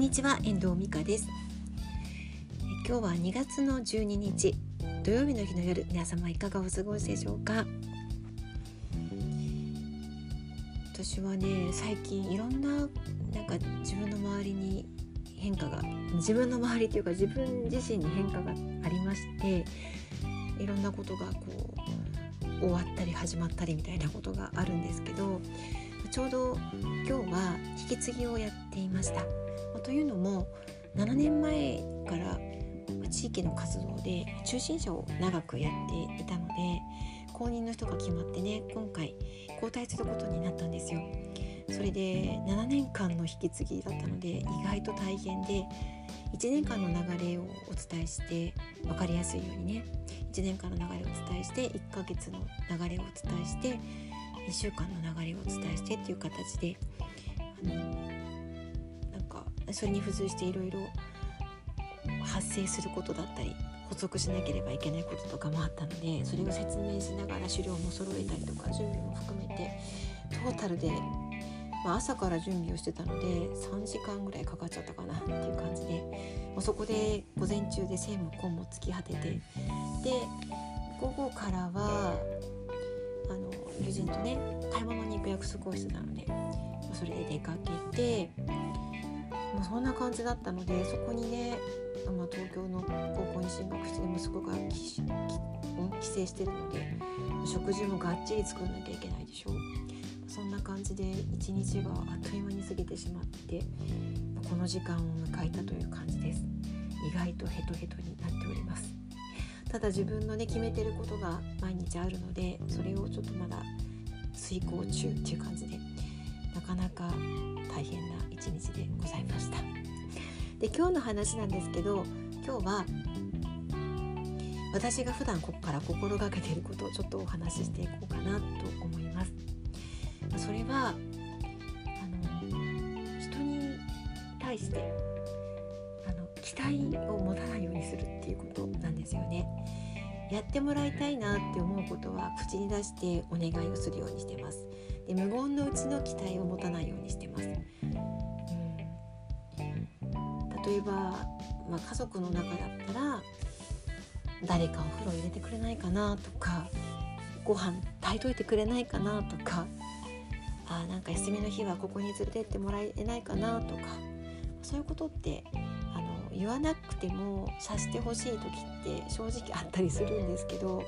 んにちは遠藤美香です今日は2月の12日土曜日の日の夜皆様いかがお過ごしでしょうか？私はね最近いろんななんか自分の周りに変化が自分の周りというか自分自身に変化がありましていろんなことがこう終わったり始まったりみたいなことがあるんですけどちょうど今日は引き継ぎをやっていました。というのも7年前から地域の活動で中心者を長くやっていたので後任の人が決まってね今回交代することになったんですよ。それで7年間の引き継ぎだったので意外と大変で1年間の流れをお伝えして分かりやすいようにね1年間の流れをお伝えして1ヶ月の流れをお伝えして1週間の流れをお伝えしてっていう形であのそれに付随していろいろ発生することだったり補足しなければいけないこととかもあったのでそれを説明しながら資料も揃えたりとか準備も含めてトータルで、まあ、朝から準備をしてたので3時間ぐらいかかっちゃったかなっていう感じでもうそこで午前中で政務根も突き果ててで午後からはあの友人とね買い物に行く約束をしてたのでまそれで出かけてもうそんな感じだったのでそこにね、まあ、東京の高校に進学して息子が帰省してるので食事もがっちり作らなきゃいけないでしょ。そんな感じで一日があっという間に過ぎてしまってこの時間を迎えたという感じです。意外とヘトヘトになっております。ただ自分のね決めてることが毎日あるのでそれをちょっとまだ遂行中っていう感じでなかなか大変な一日でございました。で今日の話なんですけど今日は私が普段ここから心がけていることをちょっとお話ししていこうかなと思います。それはあの人に対してあの期待を持たないようにするっていうこと。やってもらいたいなって思うことは口に出してお願いをするようにしてます。で無言のうちの期待を持たないようにしてます、うん、例えば、まあ、家族の中だったら誰かお風呂入れてくれないかなとかご飯炊いといてくれないかなとかあなんか休みの日はここに連れてってもらえないかなとかそういうことって言わなくても察してほしい時って正直あったりするんですけど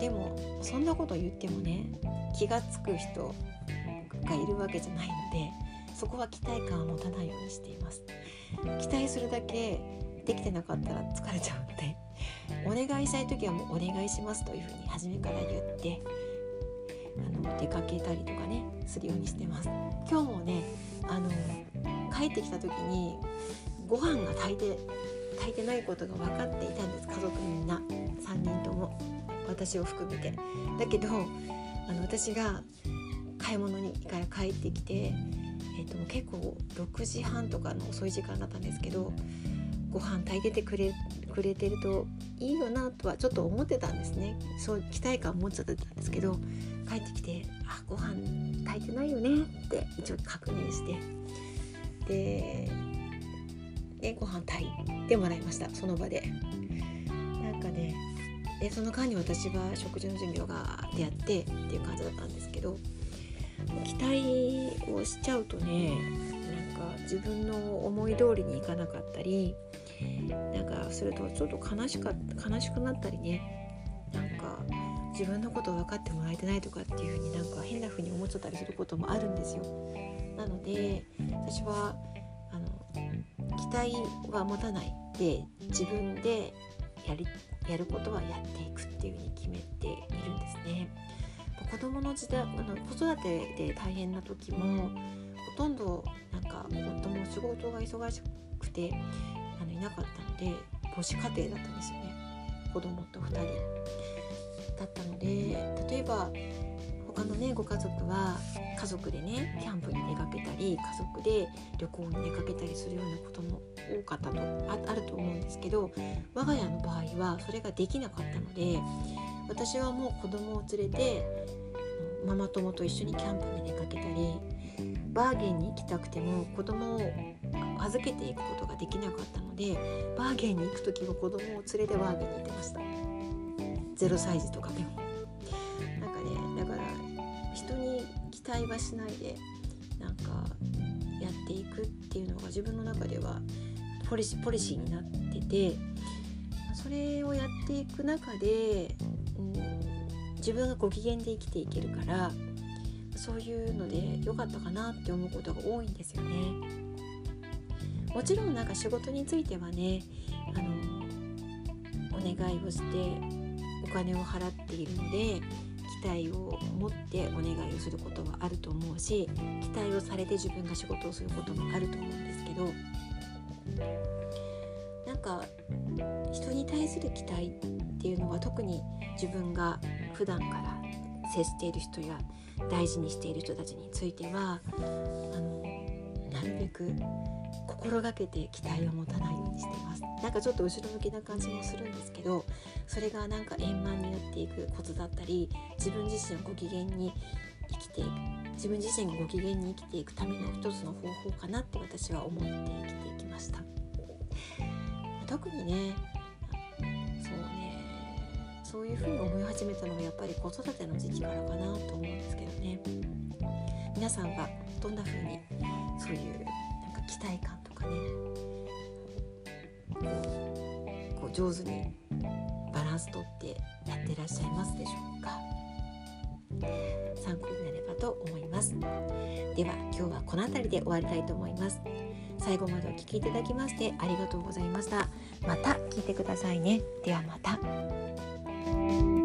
でもそんなこと言ってもね気が付く人がいるわけじゃないのでそこは期待感を持たないようにしています。期待するだけできてなかったら疲れちゃうのでお願いしたい時はもうお願いしますというふうに初めから言ってあの出かけたりとかねするようにしてます。今日もねあの帰ってきた時にご飯が炊いて炊いてないことが分かっていたんです。家族みんな。3人とも。私を含めて。だけどあの私が買い物にから帰ってきて、えーと、結構6時半とかの遅い時間だったんですけどご飯炊いててくれくれてるといいよなとはちょっと思ってたんですね。そう期待感を持っちゃってたんですけど帰ってきて「あご飯炊いてないよね」って一応確認して。ででご飯炊いてもらいましたその場で。なんかねでその間に私は食事の準備をガーってやってっていう感じだったんですけど期待をしちゃうとねなんか自分の思い通りにいかなかったりなんかするとちょっと悲しか悲しくなったりねなんか自分のことを分かってもらえてないとかっていう風になんか変な風に思っちゃったりすることもあるんですよ。なので私は期待は持たないで自分でやりやることはやっていくっていうふうに決めているんですね。子供の時代あの子育てで大変な時もほとんどなんか夫も仕事が忙しくてあのいなかったので母子家庭だったんですよね子供と2人だったので例えば他のねご家族は家族でねキャンプに出かけたり家族で旅行に出かけたりするようなことも多かったとあると思うんですけど我が家の場合はそれができなかったので私はもう子供を連れてママ友と一緒にキャンプに出かけたりバーゲンに行きたくても子供を預けていくことができなかったのでバーゲンに行く時は子供を連れてバーゲンに行ってました。0歳児とかでも。待はしないでなんかやっていくっていうのが自分の中ではポリシポリシーになっててそれをやっていく中で、うん、自分がご機嫌で生きていけるからそういうので良かったかなって思うことが多いんですよね。もちろんなんか仕事についてはねあのお願いをしてお金を払っているので期待を持ってお願いをすることはあると思うし期待をされて自分が仕事をすることもあると思うんですけどなんか人に対する期待っていうのは特に自分が普段から接している人や大事にしている人たちについてはあのなるべく心がけて期待を持たないなんかちょっと後ろ向きな感じもするんですけどそれがなんか円満になっていくコツだったり自分自身をご機嫌に生きていく自分自身がご機嫌に生きていくための一つの方法かなって私は思って生きていきました。特にねそうねそういうふうに思い始めたのはやっぱり子育ての時期からかなと思うんですけどね。皆さんはどんな風にそういうなんか期待感上手にバランスとってやってらっしゃいますでしょうか？参考になればと思います。では今日はこの辺りで終わりたいと思います。最後までお聴きいただきましてありがとうございました。また聞いてくださいね。ではまた。